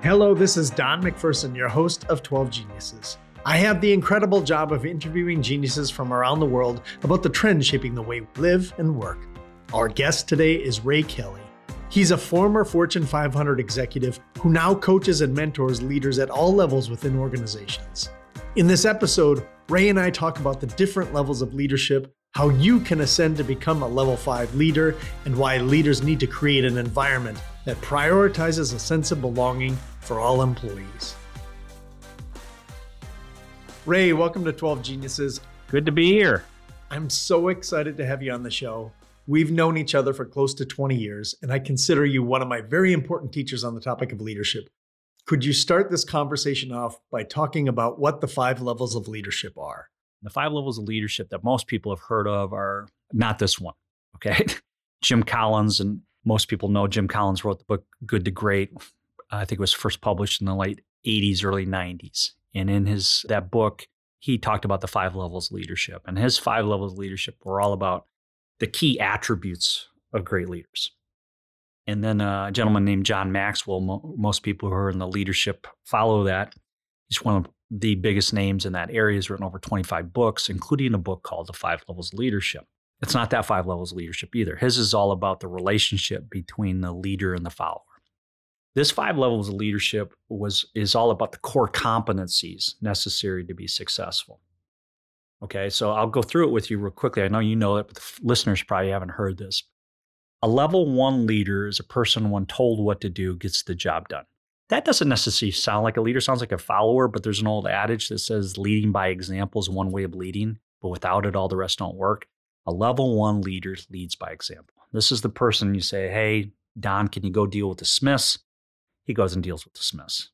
Hello, this is Don MacPherson, your host of 12 Geniuses. I have the incredible job of interviewing geniuses from around the world about the trends shaping the way we live and work. Our guest today is Ray Kelly. He's a former Fortune 500 executive who now coaches and mentors leaders at all levels within organizations. In this episode, Ray and I talk about the different levels of leadership, how you can ascend to become a level 5 leader, and why leaders need to create an environment that prioritizes a sense of belonging for all employees. Ray, welcome to 12 Geniuses. Good to be here. I'm so excited to have you on the show. We've known each other for close to 20 years, and I consider you one of my very important teachers on the topic of leadership. Could you start this conversation off by talking about what the five levels of leadership are? The five levels of leadership that most people have heard of are not this one, okay? Jim Collins, and most people know Jim Collins wrote the book Good to Great. I think it was first published in the late 80s, early 90s. And in his that book, he talked about the five levels of leadership. And his five levels of leadership were all about the key attributes of great leaders. And then a gentleman named John Maxwell, mo- most people who are in the leadership follow that. He's one of the biggest names in that area. He's written over 25 books, including a book called The Five Levels of Leadership. It's not that five levels of leadership either. His is all about the relationship between the leader and the follower. This five levels of leadership was is all about the core competencies necessary to be successful. Okay, so I'll go through it with you real quickly. I know you know it, but the listeners probably haven't heard this. A level one leader is a person when told what to do gets the job done. That doesn't necessarily sound like a leader, sounds like a follower, but there's an old adage that says leading by example is one way of leading, but without it, all the rest don't work. A level one leader leads by example. This is the person you say, Hey, Don, can you go deal with the Smiths? He goes and deals with the Smiths.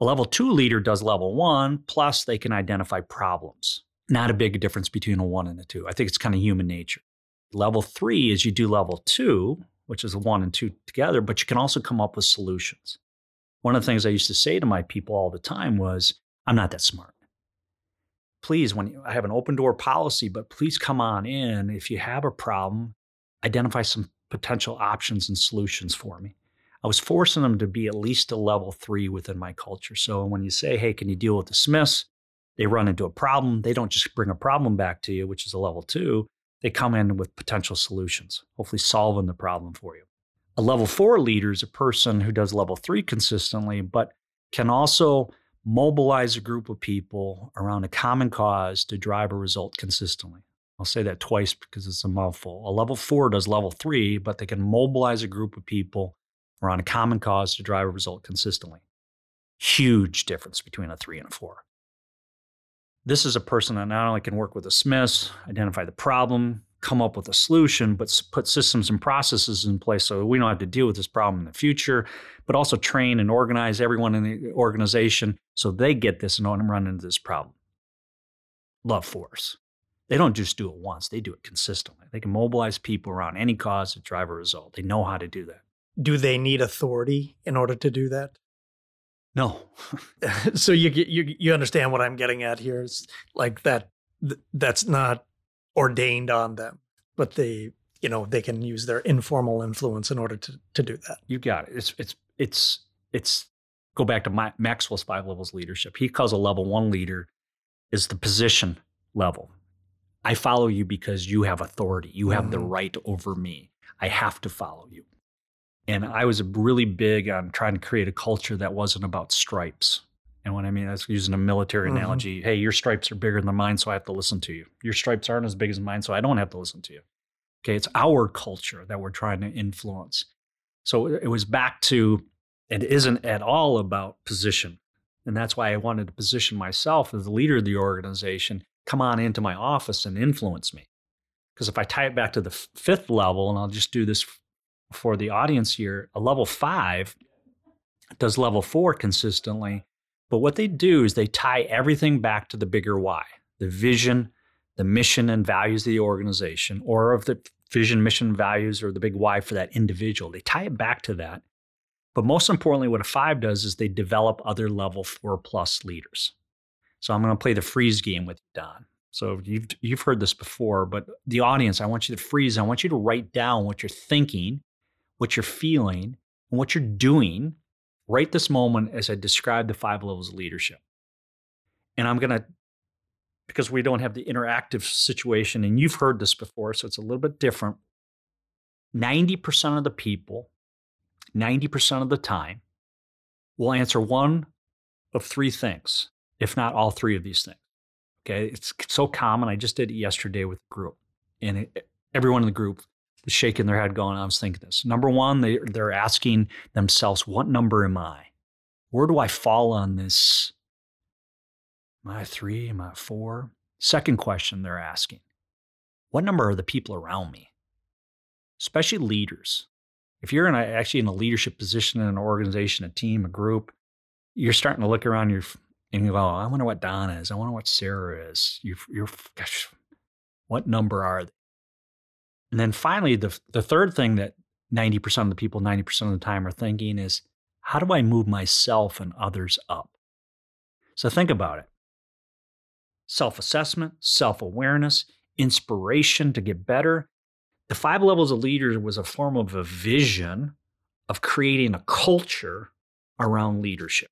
A level two leader does level one, plus they can identify problems. Not a big difference between a one and a two. I think it's kind of human nature. Level three is you do level two, which is a one and two together, but you can also come up with solutions. One of the things I used to say to my people all the time was, I'm not that smart. Please, when you, I have an open door policy, but please come on in. If you have a problem, identify some potential options and solutions for me. I was forcing them to be at least a level three within my culture. So when you say, hey, can you deal with the Smiths? They run into a problem. They don't just bring a problem back to you, which is a level two. They come in with potential solutions, hopefully solving the problem for you. A level four leader is a person who does level three consistently, but can also mobilize a group of people around a common cause to drive a result consistently. I'll say that twice because it's a mouthful. A level four does level three, but they can mobilize a group of people around a common cause to drive a result consistently. Huge difference between a three and a four. This is a person that not only can work with the Smiths, identify the problem, come up with a solution, but put systems and processes in place so we don't have to deal with this problem in the future, but also train and organize everyone in the organization so they get this and don't run into this problem. Love force. They don't just do it once, they do it consistently. They can mobilize people around any cause to drive a result. They know how to do that do they need authority in order to do that? No. so you you you understand what I'm getting at here is like that that's not ordained on them, but they you know they can use their informal influence in order to to do that. You got it. It's it's it's it's go back to my, Maxwell's five levels leadership. He calls a level one leader is the position level. I follow you because you have authority. You have mm-hmm. the right over me. I have to follow you. And I was really big on trying to create a culture that wasn't about stripes. And what I mean, that's using a military mm-hmm. analogy. Hey, your stripes are bigger than mine, so I have to listen to you. Your stripes aren't as big as mine, so I don't have to listen to you. Okay, it's our culture that we're trying to influence. So it was back to it isn't at all about position. And that's why I wanted to position myself as the leader of the organization, come on into my office and influence me. Because if I tie it back to the fifth level, and I'll just do this for the audience here, a level five does level four consistently. But what they do is they tie everything back to the bigger why, the vision, the mission and values of the organization, or of the vision, mission, values, or the big why for that individual. They tie it back to that. But most importantly, what a five does is they develop other level four plus leaders. So I'm going to play the freeze game with you, Don. So you've you've heard this before, but the audience, I want you to freeze. I want you to write down what you're thinking what you're feeling, and what you're doing right this moment as I describe the five levels of leadership. And I'm going to, because we don't have the interactive situation, and you've heard this before, so it's a little bit different. 90% of the people, 90% of the time, will answer one of three things, if not all three of these things. Okay. It's so common. I just did it yesterday with a group, and it, everyone in the group shaking their head, going, I was thinking this. Number one, they, they're asking themselves, What number am I? Where do I fall on this? Am I three? Am I four? Second question they're asking What number are the people around me? Especially leaders. If you're in a, actually in a leadership position in an organization, a team, a group, you're starting to look around your and you go, I wonder what Don is. I wonder what Sarah is. You, you're, gosh, what number are they? And then finally, the the third thing that 90% of the people, 90% of the time are thinking is, how do I move myself and others up? So think about it self assessment, self awareness, inspiration to get better. The five levels of leaders was a form of a vision of creating a culture around leadership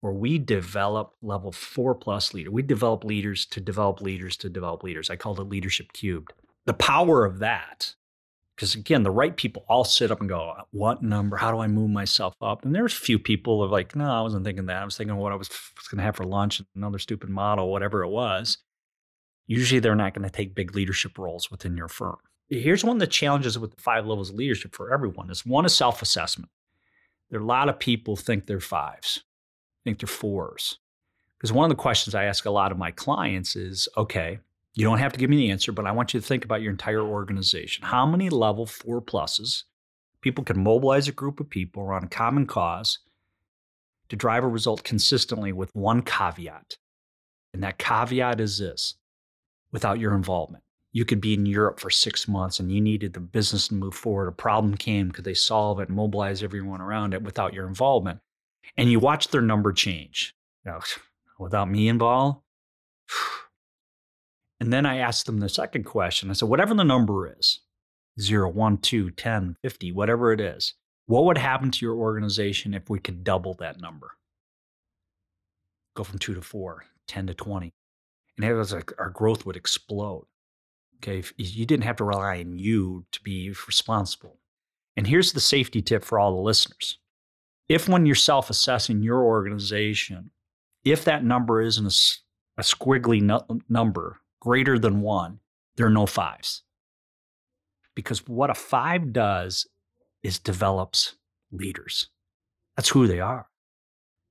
where we develop level four plus leader. We develop leaders to develop leaders to develop leaders. I called it leadership cubed. The power of that, because again, the right people all sit up and go, what number? How do I move myself up? And there's a few people of like, no, I wasn't thinking that. I was thinking what I was, was going to have for lunch, another stupid model, whatever it was. Usually they're not going to take big leadership roles within your firm. Here's one of the challenges with the five levels of leadership for everyone is one is self-assessment. There are a lot of people think they're fives think they're fours. Because one of the questions I ask a lot of my clients is okay, you don't have to give me the answer, but I want you to think about your entire organization. How many level four pluses people can mobilize a group of people around a common cause to drive a result consistently with one caveat? And that caveat is this without your involvement. You could be in Europe for six months and you needed the business to move forward. A problem came. Could they solve it, mobilize everyone around it without your involvement? and you watch their number change. You know, without me involved. And then I asked them the second question. I said, whatever the number is 0, 1, 2, 10, 50, whatever it is, what would happen to your organization if we could double that number? Go from 2 to 4, 10 to 20. And it was like our growth would explode. Okay. If you didn't have to rely on you to be responsible. And here's the safety tip for all the listeners if when you're self assessing your organization, if that number isn't a, a squiggly nu- number greater than one, there are no fives. Because what a five does is develops leaders. That's who they are.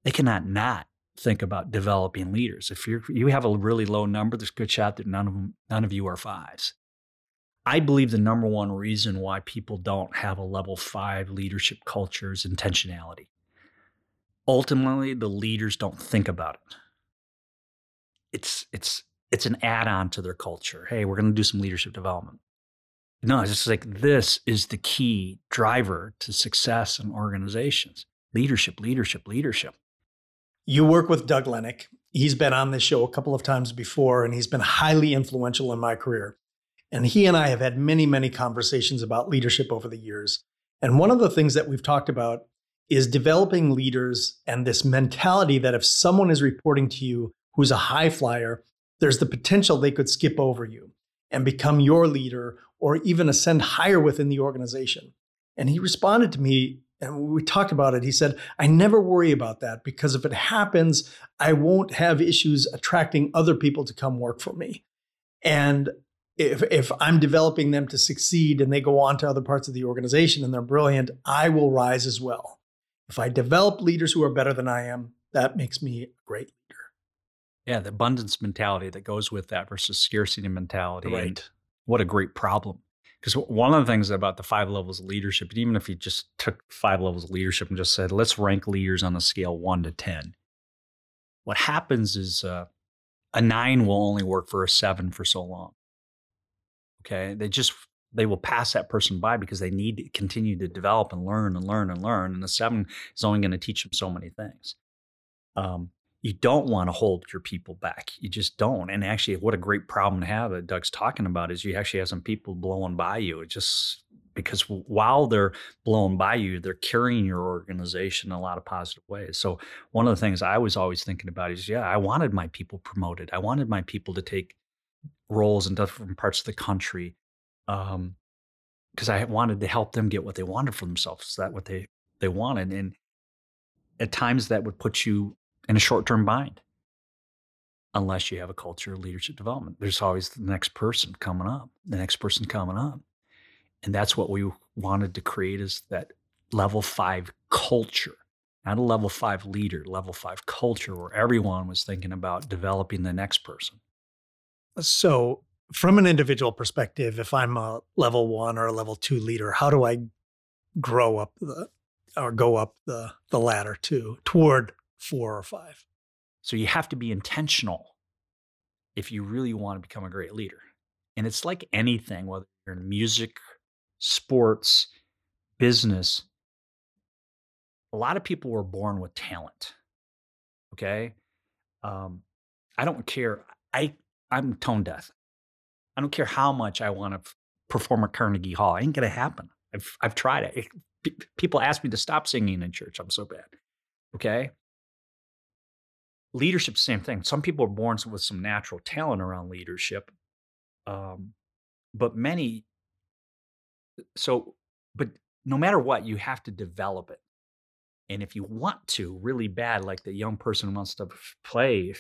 They cannot not think about developing leaders. If you you have a really low number, there's a good shot that none of them, none of you are fives. I believe the number one reason why people don't have a level five leadership culture is intentionality. Ultimately, the leaders don't think about it. It's it's it's an add-on to their culture. Hey, we're going to do some leadership development. No, it's just like this is the key driver to success in organizations. Leadership, leadership, leadership. You work with Doug Lennick. He's been on this show a couple of times before, and he's been highly influential in my career. And he and I have had many, many conversations about leadership over the years. And one of the things that we've talked about is developing leaders and this mentality that if someone is reporting to you who's a high flyer, there's the potential they could skip over you and become your leader or even ascend higher within the organization. And he responded to me and we talked about it. He said, I never worry about that because if it happens, I won't have issues attracting other people to come work for me. And if, if I'm developing them to succeed and they go on to other parts of the organization and they're brilliant, I will rise as well. If I develop leaders who are better than I am, that makes me a great leader. Yeah, the abundance mentality that goes with that versus scarcity mentality. Right. And what a great problem. Because one of the things about the five levels of leadership, and even if you just took five levels of leadership and just said, let's rank leaders on a scale one to 10, what happens is uh, a nine will only work for a seven for so long. Okay. They just they will pass that person by because they need to continue to develop and learn and learn and learn. And the seven is only going to teach them so many things. Um, you don't want to hold your people back. You just don't. And actually, what a great problem to have that Doug's talking about is you actually have some people blowing by you. It just because while they're blowing by you, they're carrying your organization in a lot of positive ways. So one of the things I was always thinking about is, yeah, I wanted my people promoted. I wanted my people to take roles in different parts of the country, because um, I wanted to help them get what they wanted for themselves. Is that what they they wanted? And at times that would put you in a short term bind, unless you have a culture of leadership development. There's always the next person coming up, the next person coming up and that's what we wanted to create is that level five culture, not a level five leader, level five culture where everyone was thinking about developing the next person. So, from an individual perspective, if I'm a level one or a level two leader, how do I grow up the or go up the the ladder to toward four or five? So you have to be intentional if you really want to become a great leader. And it's like anything, whether you're in music sports, business, a lot of people were born with talent. Okay. Um, I don't care. I I'm tone deaf. I don't care how much I want to perform at Carnegie Hall. It ain't gonna happen. I've I've tried it. it people ask me to stop singing in church. I'm so bad. Okay. Leadership, same thing. Some people are born with some natural talent around leadership, um, but many so, but no matter what, you have to develop it. And if you want to really bad, like the young person wants to play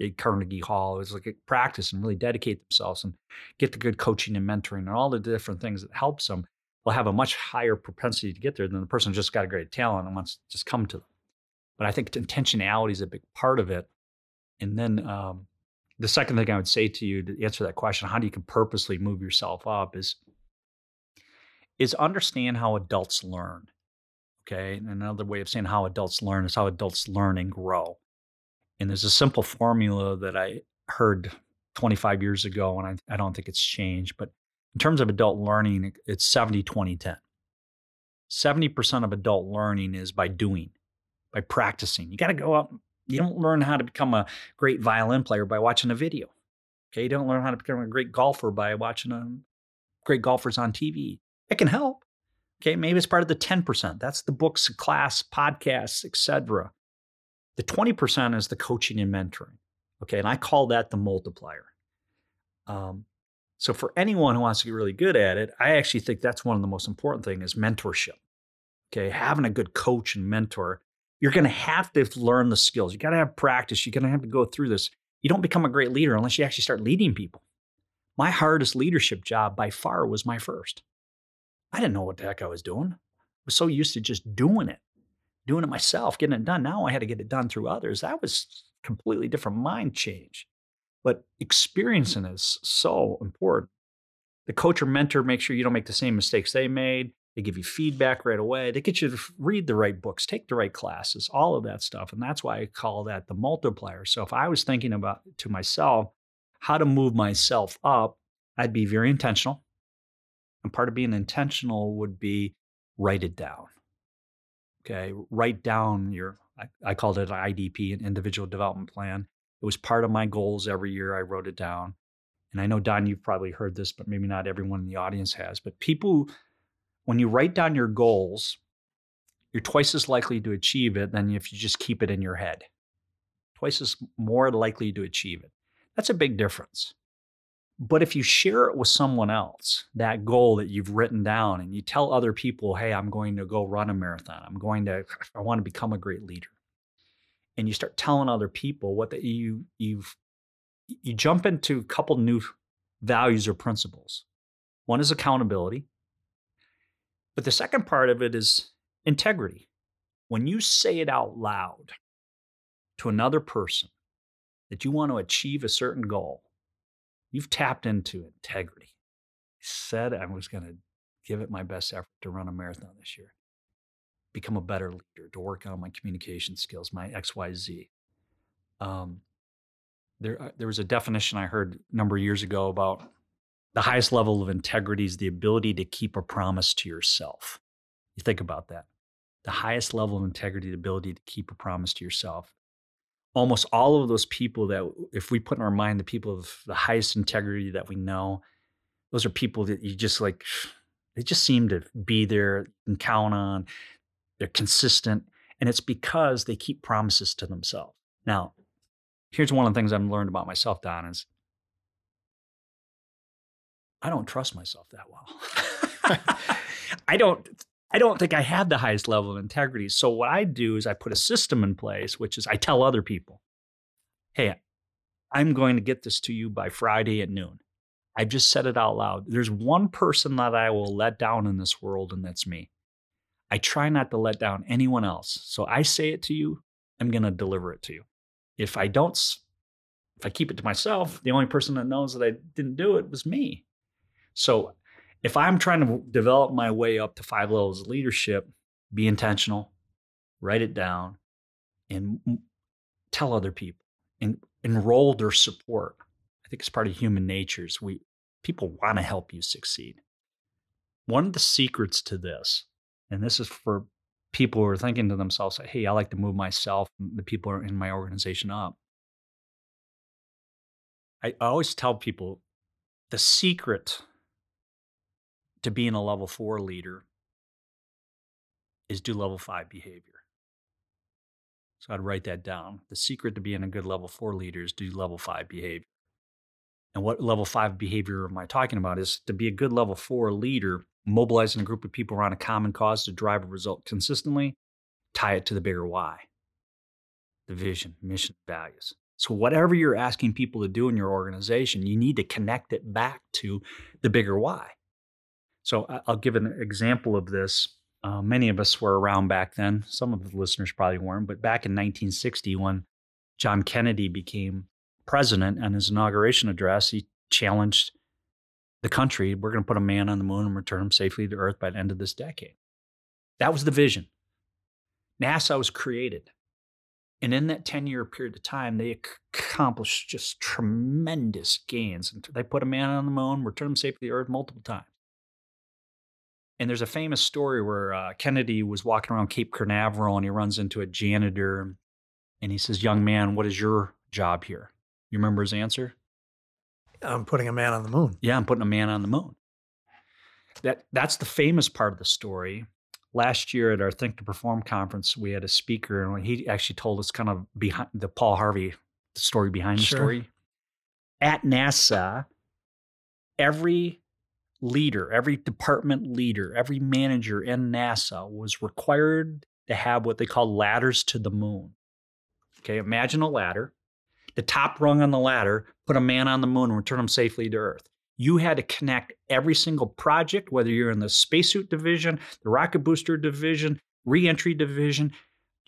at Carnegie Hall, is like practice and really dedicate themselves and get the good coaching and mentoring and all the different things that helps them, will have a much higher propensity to get there than the person who just got a great talent and wants to just come to them. But I think intentionality is a big part of it. And then um, the second thing I would say to you to answer that question, how do you can purposely move yourself up is is understand how adults learn. Okay. And another way of saying how adults learn is how adults learn and grow. And there's a simple formula that I heard 25 years ago, and I, I don't think it's changed. But in terms of adult learning, it's 70, 20, 10. 70% of adult learning is by doing, by practicing. You got to go out. You don't learn how to become a great violin player by watching a video. Okay. You don't learn how to become a great golfer by watching a great golfers on TV. It can help. Okay, maybe it's part of the 10%. That's the books, class, podcasts, etc. The 20% is the coaching and mentoring. Okay, and I call that the multiplier. Um, so for anyone who wants to get really good at it, I actually think that's one of the most important things is mentorship. Okay, having a good coach and mentor, you're going to have to learn the skills. You got to have practice. You're going to have to go through this. You don't become a great leader unless you actually start leading people. My hardest leadership job by far was my first. I didn't know what the heck I was doing. I was so used to just doing it, doing it myself, getting it done. Now I had to get it done through others. That was completely different mind change. But experiencing is so important. The coach or mentor makes sure you don't make the same mistakes they made. They give you feedback right away. They get you to read the right books, take the right classes, all of that stuff. And that's why I call that the multiplier. So if I was thinking about to myself how to move myself up, I'd be very intentional. And part of being intentional would be write it down. Okay, write down your, I, called it an IDP, an individual development plan. It was part of my goals every year. I wrote it down. And I know, Don, you've probably heard this, but maybe not everyone in the audience has. But people, when you write down your goals, you're twice as likely to achieve it than if you just keep it in your head. Twice as more likely to achieve it. That's a big difference. But if you share it with someone else, that goal that you've written down, and you tell other people, hey, I'm going to go run a marathon, I'm going to, I want to become a great leader. And you start telling other people what that you you've you jump into a couple new values or principles. One is accountability. But the second part of it is integrity. When you say it out loud to another person that you want to achieve a certain goal, You've tapped into integrity. I said I was going to give it my best effort to run a marathon this year, become a better leader, to work on my communication skills, my XYZ. Um, there, uh, there was a definition I heard a number of years ago about the highest level of integrity is the ability to keep a promise to yourself. You think about that. The highest level of integrity, the ability to keep a promise to yourself almost all of those people that if we put in our mind the people of the highest integrity that we know those are people that you just like They just seem to be there and count on. They're consistent. And it's because they keep promises to themselves. Now, here's one of the things I've learned about myself, Don, is I don't trust myself that well. I don't I don't think I have the highest level of integrity. So what I do is I put a system in place, which is I tell other people, hey, I'm going to get this to you by Friday at noon. I've just said it out loud. There's one person that I will let down in this world, and that's me. I try not to let down anyone else. So I say it to you, I'm going to deliver it to you. If I don't, if I keep it to myself, the only person that knows that I didn't do it was me. So if I'm trying to develop my way up to five levels of leadership, be intentional, write it down, and tell other people and enroll their support. I think it's part of human natures. We people want to help you succeed. One of the secrets to this, and this is for people who are thinking to themselves, hey, I like to move myself and the people in my organization up. I always tell people the secret to being a level four leader is do level five behavior. So I'd write that down. The secret to being a good level four leader is do level five behavior. And what level five behavior am I talking about? Is to be a good level four leader, mobilizing a group of people around a common cause to drive a result consistently, tie it to the bigger why, the vision, mission, values. So, whatever you're asking people to do in your organization, you need to connect it back to the bigger why. So I'll give an example of this. Uh, many of us were around back then. Some of the listeners probably weren't, but back in 1960, when John Kennedy became president on his inauguration address, he challenged the country we're going to put a man on the moon and return him safely to Earth by the end of this decade. That was the vision. NASA was created. And in that 10 year period of time, they accomplished just tremendous gains. They put a man on the moon, returned him safely to Earth multiple times. And there's a famous story where uh, Kennedy was walking around Cape Canaveral and he runs into a janitor and he says, Young man, what is your job here? You remember his answer? I'm putting a man on the moon. Yeah, I'm putting a man on the moon. That that's the famous part of the story. Last year at our Think to Perform conference, we had a speaker, and he actually told us kind of behind the Paul Harvey the story behind the story. At NASA, every leader, every department leader, every manager in NASA was required to have what they call ladders to the moon. Okay, imagine a ladder. The top rung on the ladder put a man on the moon and return him safely to Earth. You had to connect every single project, whether you're in the spacesuit division, the rocket booster division, reentry division,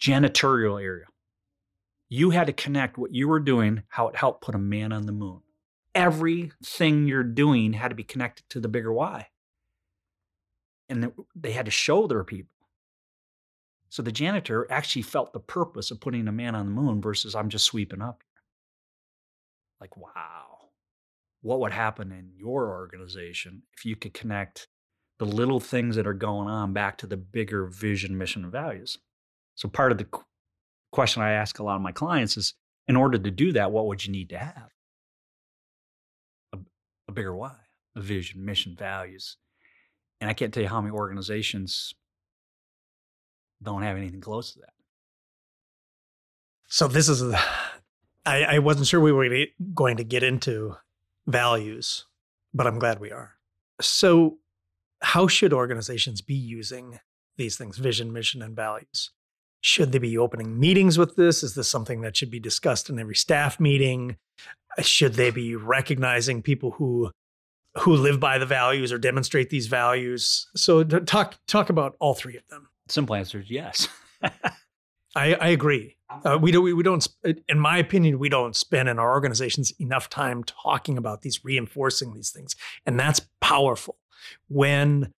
janitorial area. You had to connect what you were doing, how it helped put a man on the moon everything you're doing had to be connected to the bigger why. And they had to show their people. So the janitor actually felt the purpose of putting a man on the moon versus I'm just sweeping up. Like, wow, what would happen in your organization if you could connect the little things that are going on back to the bigger vision, mission, and values? So part of the question I ask a lot of my clients is in order to do that, what would you need to have? A bigger why, a vision, mission, values. And I can't tell you how many organizations don't have anything close to that. So this is, a, I, I wasn't sure we were going to get into values, but I'm glad we are. So, how should organizations be using these things, vision, mission, and values? Should they be opening meetings with this? Is this something that should be discussed in every staff meeting? Should they be recognizing people who who live by the values or demonstrate these values? So talk talk about all three of them. Simple answer is yes. I, I agree. Uh, we don't. We, we don't. In my opinion, we don't spend in our organizations enough time talking about these, reinforcing these things, and that's powerful. When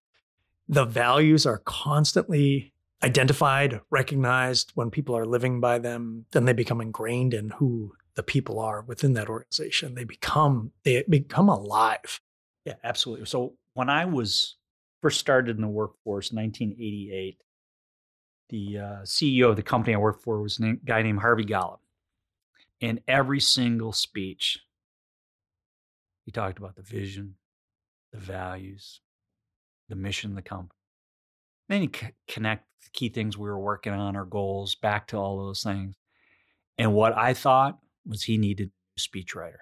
the values are constantly identified, recognized, when people are living by them, then they become ingrained in who the people are within that organization. They become they become alive. Yeah, absolutely. So when I was first started in the workforce, 1988, the uh, CEO of the company I worked for was a guy named Harvey Golub. In every single speech, he talked about the vision, the values, the mission of the company. Then you c- connect the key things we were working on, our goals, back to all those things. And what I thought was he needed a speechwriter.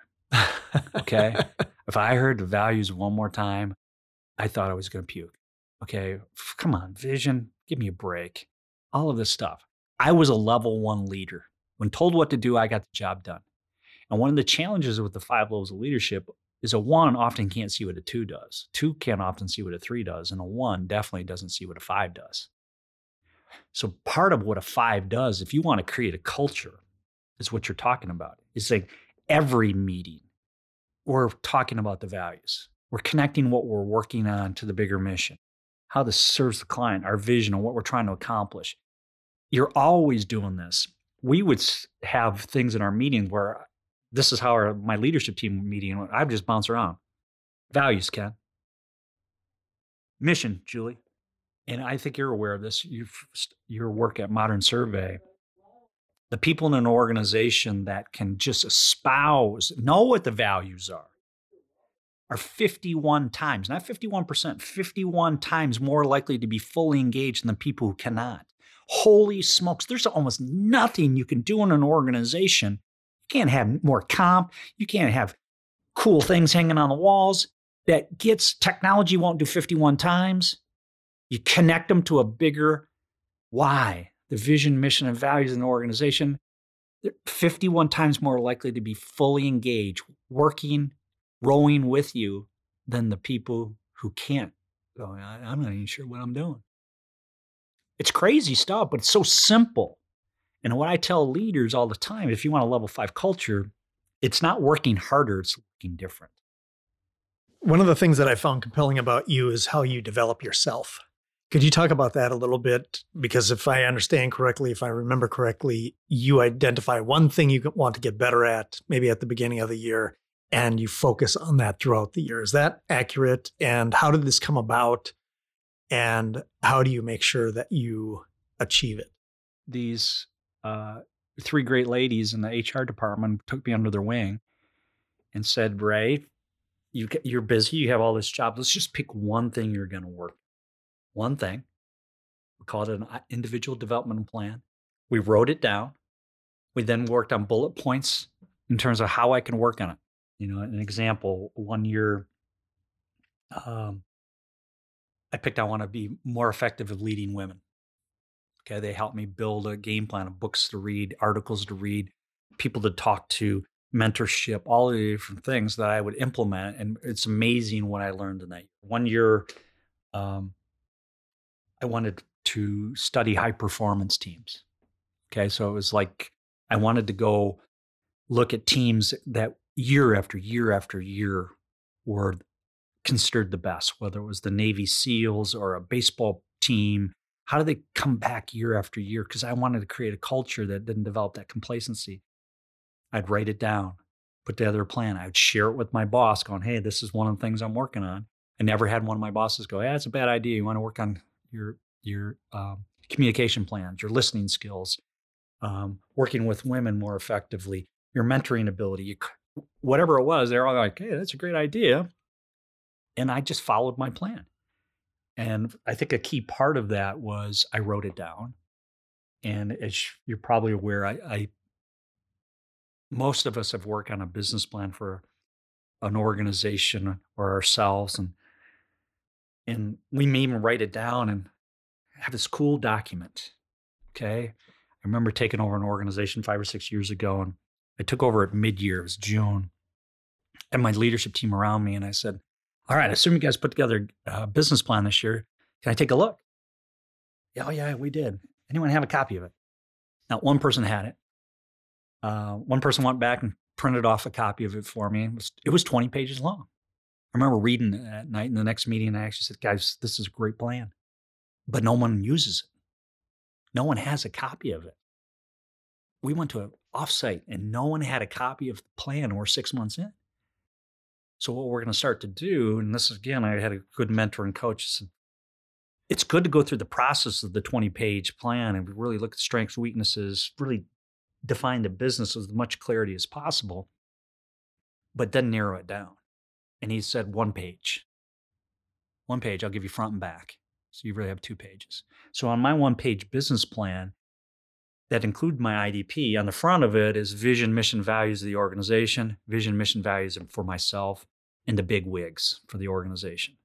Okay. if I heard the values one more time, I thought I was going to puke. Okay. Come on, vision, give me a break. All of this stuff. I was a level one leader. When told what to do, I got the job done. And one of the challenges with the five levels of leadership is a one often can't see what a two does. Two can't often see what a three does. And a one definitely doesn't see what a five does. So part of what a five does, if you want to create a culture, is what you're talking about. It's like every meeting, we're talking about the values. We're connecting what we're working on to the bigger mission, how this serves the client, our vision, and what we're trying to accomplish. You're always doing this. We would have things in our meeting where this is how our, my leadership team meeting, I would just bounce around. Values, Ken. Mission, Julie. And I think you're aware of this. You've, your work at Modern Survey the people in an organization that can just espouse, know what the values are, are 51 times, not 51%, 51 times more likely to be fully engaged than the people who cannot. Holy smokes, there's almost nothing you can do in an organization. You can't have more comp, you can't have cool things hanging on the walls that gets technology won't do 51 times. You connect them to a bigger why the vision, mission, and values in the organization, they're 51 times more likely to be fully engaged, working, rowing with you than the people who can't. "I- I'm not even sure what I'm doing. It's crazy stuff, but it's so simple. And what I tell leaders all the time if you want a level five culture, it's not working harder, it's working different. One of the things that I found compelling about you is how you develop yourself. Could you talk about that a little bit? Because if I understand correctly, if I remember correctly, you identify one thing you want to get better at, maybe at the beginning of the year, and you focus on that throughout the year. Is that accurate? And how did this come about? And how do you make sure that you achieve it? these uh, three great ladies in the HR department took me under their wing and said, "Ray, you, you're busy. You have all this job. Let's just pick one thing you're going to work. One thing. We called it an individual development plan. We wrote it down. We then worked on bullet points in terms of how I can work on it. You know, an example: one year, um, I picked I want to be more effective at leading women. Okay, they helped me build a game plan of books to read, articles to read, people to talk to, mentorship, all the different things that I would implement. And it's amazing what I learned in that. One year, um, I wanted to study high performance teams. Okay, so it was like I wanted to go look at teams that year after year after year were considered the best, whether it was the Navy SEALs or a baseball team how do they come back year after year? Because I wanted to create a culture that didn't develop that complacency. I'd write it down, put together a plan. I would share it with my boss, going, "Hey, this is one of the things I'm working on." I never had one of my bosses go, "Yeah, it's a bad idea. You want to work on your your um, communication plans, your listening skills, um, working with women more effectively, your mentoring ability, you, whatever it was." They're all like, "Hey, that's a great idea," and I just followed my plan. And I think a key part of that was I wrote it down. And as you're probably aware, I, I most of us have worked on a business plan for an organization or ourselves, and and we may even write it down and have this cool document. Okay, I remember taking over an organization five or six years ago, and I took over at mid-year. It was June, and my leadership team around me, and I said, all right, I assume you guys put together a business plan this year. Can I take a look? Yeah, oh, yeah, we did. Anyone have a copy of it? Now, one person had it. Uh, one person went back and printed off a copy of it for me. It was, it was 20 pages long. I remember reading it at night in the next meeting. I actually said, guys, this is a great plan, but no one uses it. No one has a copy of it. We went to an offsite and no one had a copy of the plan. We're six months in. So what we're going to start to do, and this is again, I had a good mentor and coach. Said, it's good to go through the process of the 20 page plan and really look at strengths, weaknesses, really define the business with as much clarity as possible, but then narrow it down. And he said one page. one page. I'll give you front and back. So you really have two pages. So on my one page business plan, that include my IDP. On the front of it is vision, mission, values of the organization, vision, mission, values for myself, and the big wigs for the organization.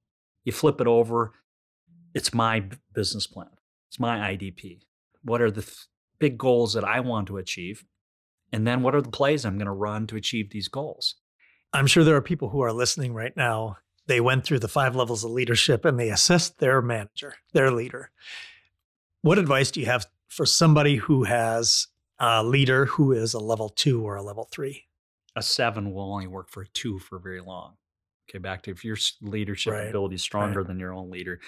You flip it over, it's my business plan, it's my IDP. What are the th- big goals that I want to achieve? And then what are the plays I'm going to run to achieve these goals? I'm sure there are people who are listening right now. They went through the five levels of leadership and they assessed their manager, their leader. What advice do you have for somebody who has a leader who is a level two or a level three? A seven will only work for a two for very long. Okay, back to if your leadership Right, ability is stronger right. than your own leader,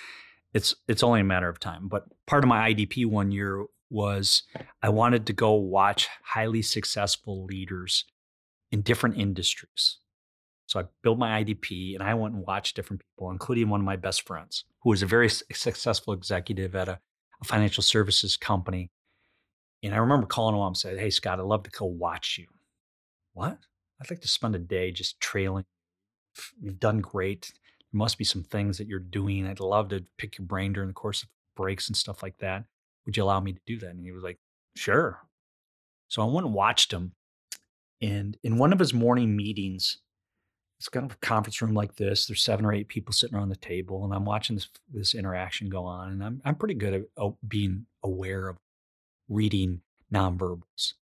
it's it's only a matter of time. But part of my IDP one year was I wanted to go watch highly successful leaders in different industries. So I built my IDP and I went and watched different people, including one of my best friends, who was a very successful executive at a, a financial services company. And I remember calling him up and said, Hey, Scott, I'd love to go watch you. What? I'd like to spend a day just trailing. You've done great. There must be some things that you're doing. I'd love to pick your brain during the course of breaks and stuff like that. Would you allow me to do that? And he was like, Sure. So I went and watched him. And in one of his morning meetings, it's kind of a conference room like this. There's seven or eight people sitting around the table, and I'm watching this this interaction go on. And I'm I'm pretty good at oh, being aware of reading nonverbals.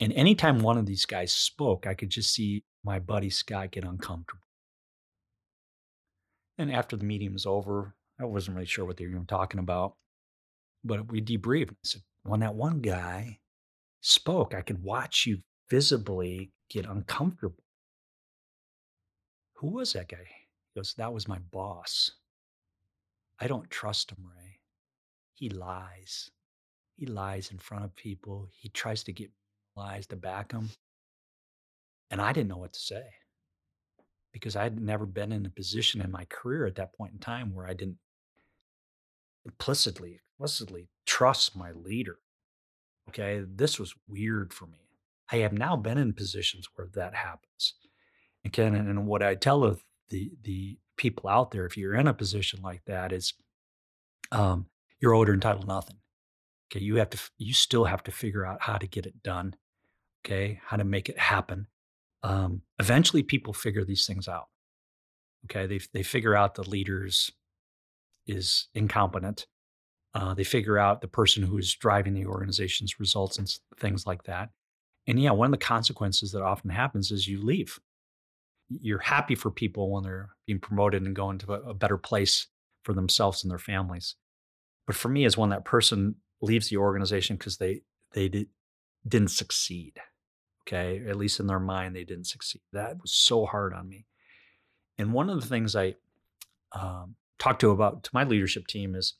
And anytime one of these guys spoke, I could just see my buddy Scott get uncomfortable. And after the meeting was over, I wasn't really sure what they were even talking about, but we debriefed. I said, when that one guy spoke, I could watch you visibly get uncomfortable. Who was that guy? He goes, That was my boss. I don't trust him, Ray. He lies. He lies in front of people. He tries to get lies to back him. And I didn't know what to say because I had never been in a position in my career at that point in time where I didn't implicitly, explicitly trust my leader. Okay. This was weird for me. I have now been in positions where that happens. And, and what I tell the, the, the people out there, if you're in a position like that, is um, you're owed or entitled nothing. Okay. You have to, you still have to figure out how to get it done. Okay. How to make it happen. Um, eventually people figure these things out. Okay. They, they figure out the leaders is incompetent. Uh, they figure out the person who's driving the organization's results and things like that. And yeah, one of the consequences that often happens is you leave. You're happy for people when they're being promoted and going to a, a better place for themselves and their families. But for me, is when that person leaves the organization because they they did, didn't succeed. Okay, at least in their mind, they didn't succeed. That was so hard on me. And one of the things I um, talk to about to my leadership team is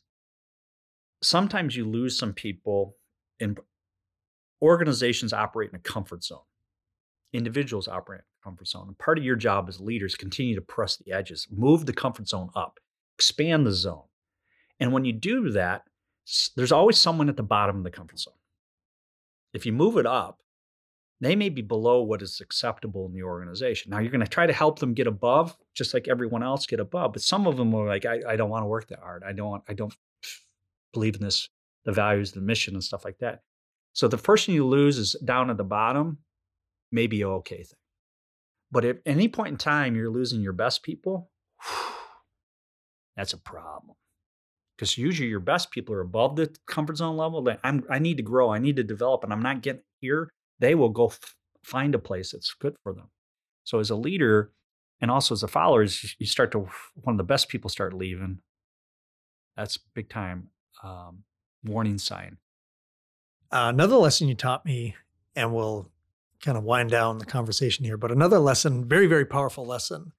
sometimes you lose some people and organizations operate in a comfort zone individuals operate comfort zone and part of your job as leaders continue to press the edges move the comfort zone up expand the zone and when you do that there's always someone at the bottom of the comfort zone if you move it up they may be below what is acceptable in the organization. Now you're going to try to help them get above, just like everyone else get above. But some of them are like, I, I don't want to work that hard. I don't want, I don't believe in this, the values, the mission, and stuff like that. So the person you lose is down at the bottom, maybe okay thing. But at any point in time you're losing your best people, that's a problem. Because usually your best people are above the comfort zone level. That I'm, I need to grow, I need to develop, and I'm not getting here they will go f- find a place that's good for them. So as a leader and also as a follower, you start to one of the best people start leaving. That's big time um, warning sign. Uh, another lesson you taught me, and we'll kind of wind down the conversation here, but another lesson, very, very powerful lesson.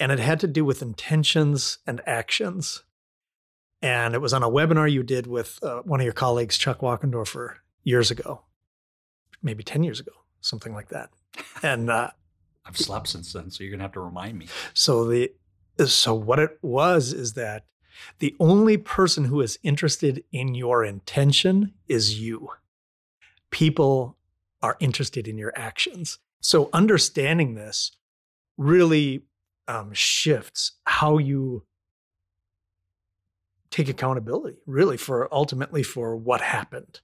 And it had to do with intentions and actions. And it was on a webinar you did with uh, one of your colleagues, Chuck Wachendorfer, years ago, maybe 10 years ago, something like that. And uh, I've slept since then, so you're gonna have to remind me. so the so what it was is that the only person who is interested in your intention is you. People are interested in your actions. So understanding this really um, shifts how you take accountability really for ultimately for what happened.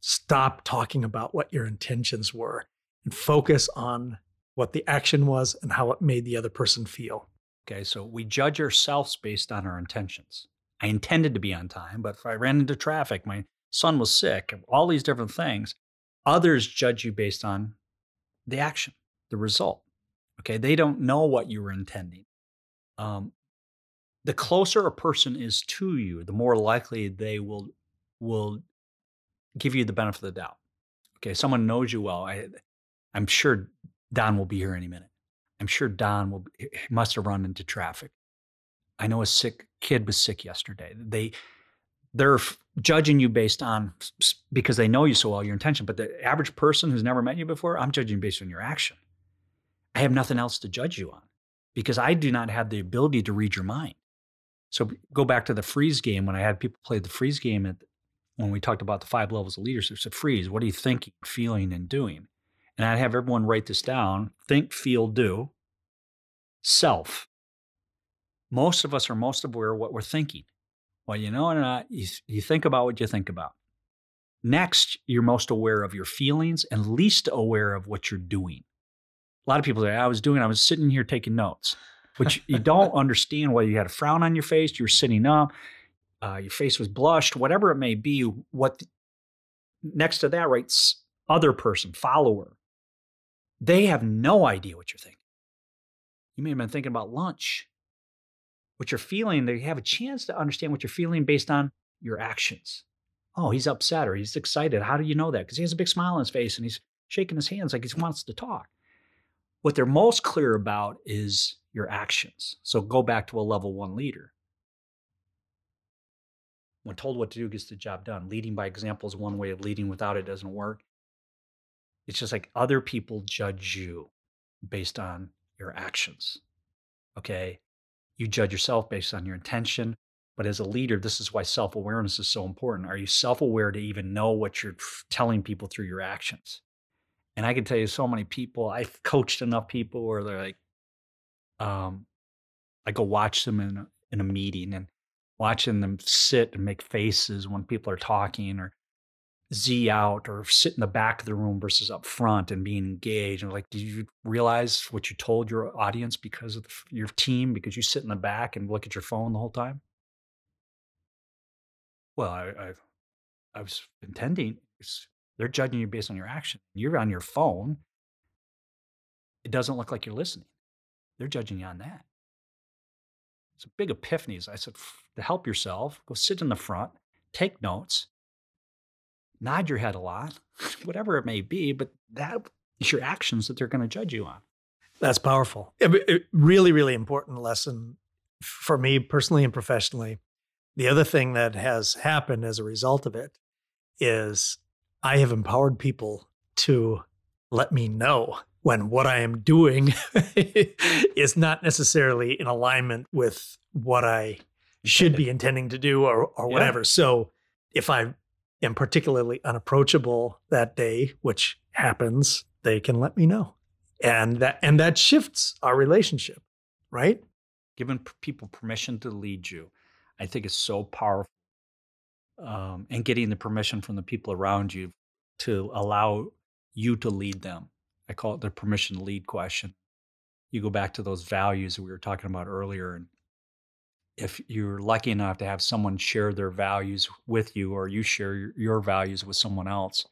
Stop talking about what your intentions were and focus on what the action was and how it made the other person feel. Okay, so we judge ourselves based on our intentions. I intended to be on time, but if I ran into traffic, my son was sick, all these different things, others judge you based on the action, the result. Okay, they don't know what you were intending. Um, the closer a person is to you, the more likely they will will give you the benefit of the doubt. Okay, someone knows you well. I, I'm sure Don will be here any minute. I'm sure Don will must have run into traffic. I know a sick kid was sick yesterday. They they're judging you based on because they know you so well your intention. But the average person who's never met you before, I'm judging based on your action. I have nothing else to judge you on because I do not have the ability to read your mind. So go back to the freeze game when I had people play the freeze game at, when we talked about the five levels of leadership. So freeze, what are you thinking, feeling, and doing? And I'd have everyone write this down: think, feel, do. Self. Most of us are most aware of what we're thinking. Well, you know or not, you, you think about what you think about. Next, you're most aware of your feelings and least aware of what you're doing. A lot of people say, I was doing, I was sitting here taking notes which you don't understand whether you had a frown on your face, you were sitting up, uh, your face was blushed, whatever it may be. What next to that writes other person, follower. They have no idea what you're thinking. You may have been thinking about lunch. What you're feeling, they have a chance to understand what you're feeling based on your actions. Oh, he's upset or he's excited. How do you know that? Because he has a big smile on his face and he's shaking his hands like he wants to talk. What they're most clear about is your actions. So go back to a level one leader. When told what to do, gets the job done. Leading by example is one way of leading. Without it, doesn't work. It's just like other people judge you based on your actions. Okay. You judge yourself based on your intention. But as a leader, this is why self awareness is so important. Are you self aware to even know what you're telling people through your actions? And I can tell you so many people, I've coached enough people where they're like, um, I go watch them in a, in a meeting and watching them sit and make faces when people are talking or z out or sit in the back of the room versus up front and being engaged and like do you realize what you told your audience because of your team because you sit in the back and look at your phone the whole time well i i, I was intending they're judging you based on your action you're on your phone it doesn't look like you're listening they're judging you on that. It's a big epiphanies. I said, to help yourself, go sit in the front, take notes, nod your head a lot, whatever it may be, but that is your actions that they're going to judge you on. That's powerful. It, it, uh, really, really important lesson for me personally and professionally. The other thing that has happened as a result of it is I have empowered people to let me know when what I am doing is not necessarily in alignment with what I should be intending to do or, or whatever. Yeah. So if I am particularly unapproachable that day, which happens, they can let me know. And that and that shifts our relationship, right? Giving people permission to lead you, I think is so powerful. Um, and getting the permission from the people around you to allow you to lead them I call it the permission to lead question. You go back to those values that we were talking about earlier. And if you're lucky enough to have someone share their values with you, or you share your, values with someone else,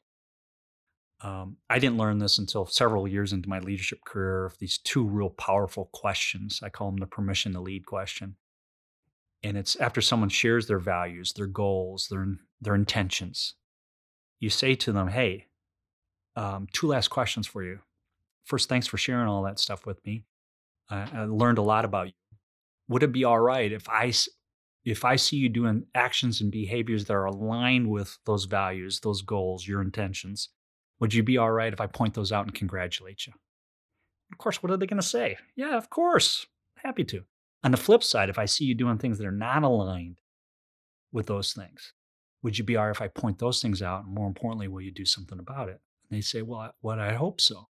um, I didn't learn this until several years into my leadership career. of These two real powerful questions. I call them the permission to lead question. And it's after someone shares their values, their goals, their their intentions. You say to them, "Hey, um, two last questions for you. First, thanks for sharing all that stuff with me. I, I learned a lot about you. Would it be all right if I if I see you doing actions and behaviors that are aligned with those values, those goals, your intentions, would you be all right if I point those out and congratulate you? Of course, what are they going to say? Yeah, of course. Happy to. On the flip side, if I see you doing things that are not aligned with those things, would you be all right if I point those things out? And more importantly, will you do something about it? And they say, well, what I hope so.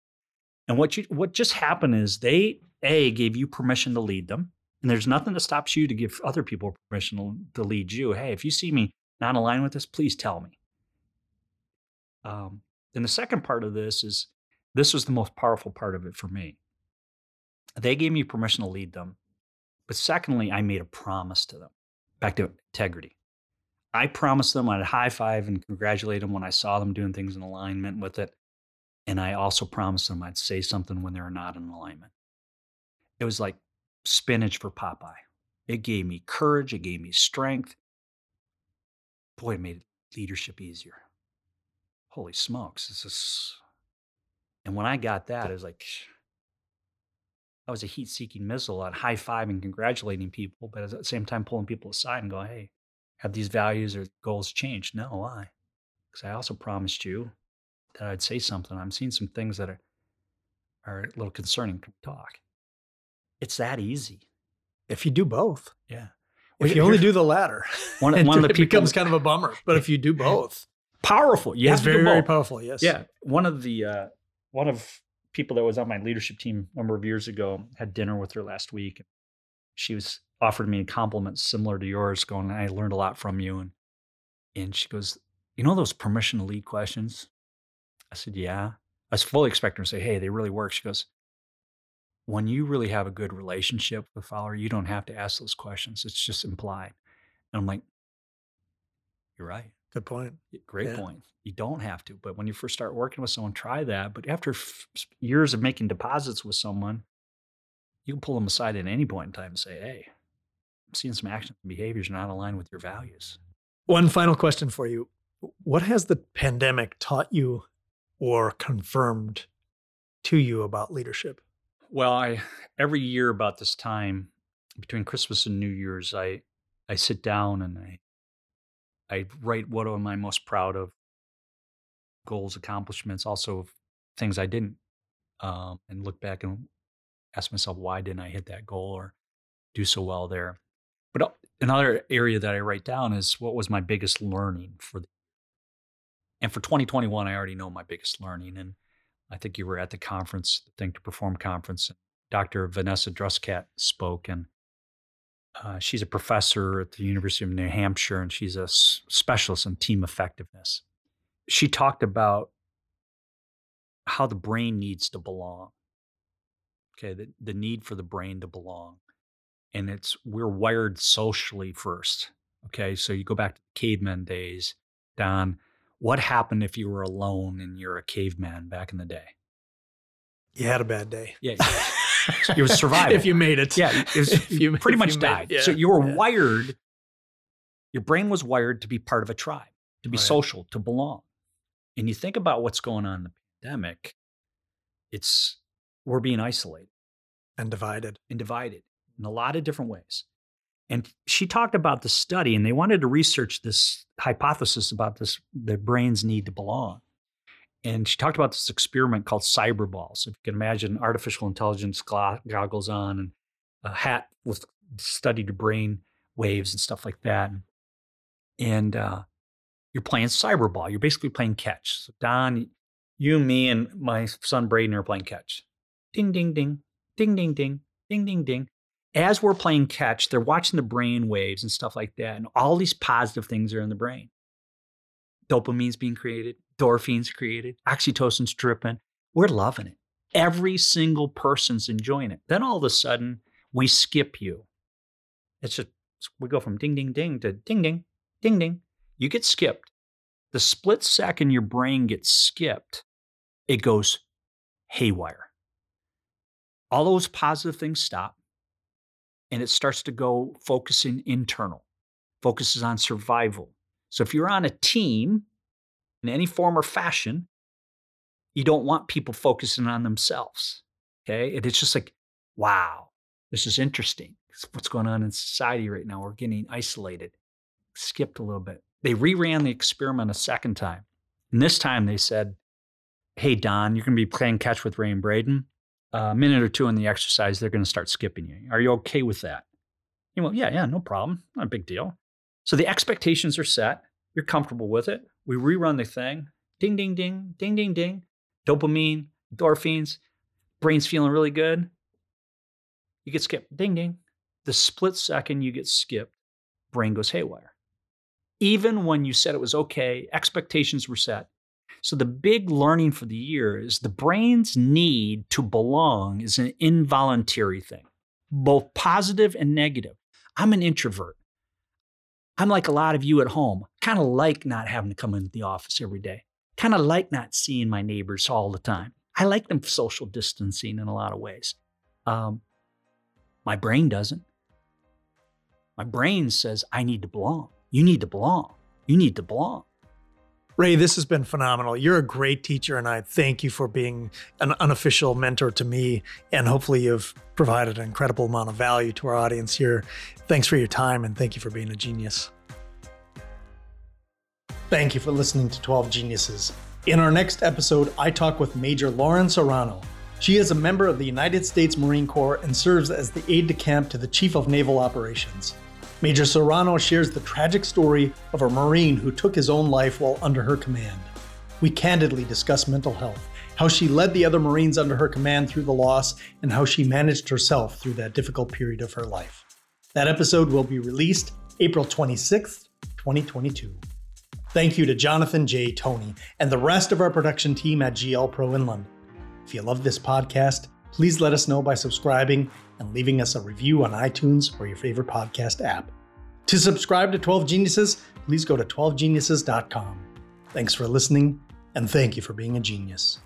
And what you what just happened is they a gave you permission to lead them. And there's nothing that stops you to give other people permission to, lead you. Hey, if you see me not aligned with this, please tell me. Um, and the second part of this is this was the most powerful part of it for me. They gave me permission to lead them. But secondly, I made a promise to them back to integrity. I promised them I'd high five and congratulate them when I saw them doing things in alignment with it. And I also promised them I'd say something when they were not in alignment. It was like spinach for Popeye. It gave me courage, it gave me strength. Boy, it made leadership easier. Holy smokes, this is. And when I got that, it was like, I was a heat seeking missile on high five and congratulating people, but at the same time pulling people aside and going, hey, have these values or goals changed? No, why? Because I also promised you that I'd say something. I'm seeing some things that are, are a little concerning. To talk. It's that easy. If you do both. Yeah. If you only do the latter, one, one of the it people becomes kind of a bummer. But if you do both, powerful. Yeah, it's very, very powerful. Yes. Yeah. One of the uh, one of people that was on my leadership team a number of years ago had dinner with her last week. She was offered me compliments similar to yours, going, I learned a lot from you. And and she goes, You know those permission to lead questions? I said, Yeah. I was fully expecting her to say, Hey, they really work. She goes, When you really have a good relationship with a follower, you don't have to ask those questions. It's just implied. And I'm like, You're right. Good point. Great yeah. point. You don't have to, but when you first start working with someone, try that. But after f- years of making deposits with someone, you can pull them aside at any point in time and say, "Hey, I'm seeing some actions and behaviors not aligned with your values." One final question for you: What has the pandemic taught you, or confirmed to you about leadership? Well, I every year about this time, between Christmas and New Year's, I I sit down and I I write what am I most proud of, goals, accomplishments, also of things I didn't, um, and look back and ask myself why didn't I hit that goal or do so well there. But uh, another area that I write down is what was my biggest learning for the and for 2021 I already know my biggest learning and I think you were at the conference, the Think2Perform conference. Dr. Vanessa Druskat spoke, and uh, she's a professor at the University of New Hampshire, and she's a s- specialist in team effectiveness. She talked about how the brain needs to belong. Okay, the, the need for the brain to belong. And it's we're wired socially first. Okay, so you go back to the caveman days, Don. What happened if you were alone and you're a caveman back in the day? You had a bad day. Yeah. you were surviving. if you made it. Yeah, it was, you pretty much you died. Yeah, so you were yeah. wired, your brain was wired to be part of a tribe, to be right. social, to belong. And you think about what's going on in the pandemic, it's we're being isolated and divided and divided in a lot of different ways. And she talked about the study, and they wanted to research this hypothesis about this the brain's need to belong and she talked about this experiment called cyberballs. If you can imagine artificial intelligence goggles on and a hat with studied brain waves and stuff like that. And uh, you're playing cyberball. You're basically playing catch. So Don, you, me, and my son Braden are playing catch. Ding, ding, ding, ding, ding, ding, ding, ding, ding. As we're playing catch, they're watching the brain waves and stuff like that. And all these positive things are in the brain. Dopamine's being created, endorphins created, oxytocin's dripping. We're loving it. Every single person's enjoying it. Then all of a sudden, we skip you. It's just, we go from ding, ding, ding to ding, ding, ding, ding. You get skipped. The split second your brain gets skipped, it goes haywire. All those positive things stop and it starts to go focusing internal, focuses on survival. So if you're on a team in any form or fashion, you don't want people focusing on themselves. Okay. And it's just like, wow, this is interesting. what's going on in society right now. We're getting isolated. Skipped a little bit. They reran the experiment a second time. And this time they said, Hey, Don, you're going to be playing catch with Ray and Braden. A minute or two in the exercise, they're going to start skipping you. Are you okay with that? You well, yeah, yeah, no problem. Not a big deal. So the expectations are set. You're comfortable with it. We rerun the thing. Ding, ding, ding, ding, ding, ding. Dopamine, endorphins, brain's feeling really good. You get skipped. Ding, ding, the split second you get skipped, brain goes haywire. Even when you said it was okay, expectations were set. So the big learning for the year is the brain's need to belong is an involuntary thing, both positive and negative. I'm an introvert. I'm like a lot of you at home, kind of like not having to come into the office every day, kind of like not seeing my neighbors all the time. I like them social distancing in a lot of ways. Um, my brain doesn't. My brain says, I need to belong. You need to belong. You need to belong. Ray, this has been phenomenal. You're a great teacher, and I thank you for being an unofficial mentor to me. And hopefully, you've provided an incredible amount of value to our audience here. Thanks for your time, and thank you for being a genius. Thank you for listening to 12 Geniuses. In our next episode, I talk with Major Lauren Serrano. She is a member of the United States Marine Corps and serves as the aide de camp to the Chief of Naval Operations. Major Serrano shares the tragic story of a Marine who took his own life while under her command. We candidly discuss mental health, how she led the other Marines under her command through the loss, and how she managed herself through that difficult period of her life. That episode will be released April 26th, 2022. Thank you to Jonathan J. Tony and the rest of our production team at GL Pro in London. If you love this podcast, please let us know by subscribing and leaving us a review on iTunes or your favorite podcast app. To subscribe to 12 Geniuses, please go to 12geniuses.com. Thanks for listening, and thank you for being a genius.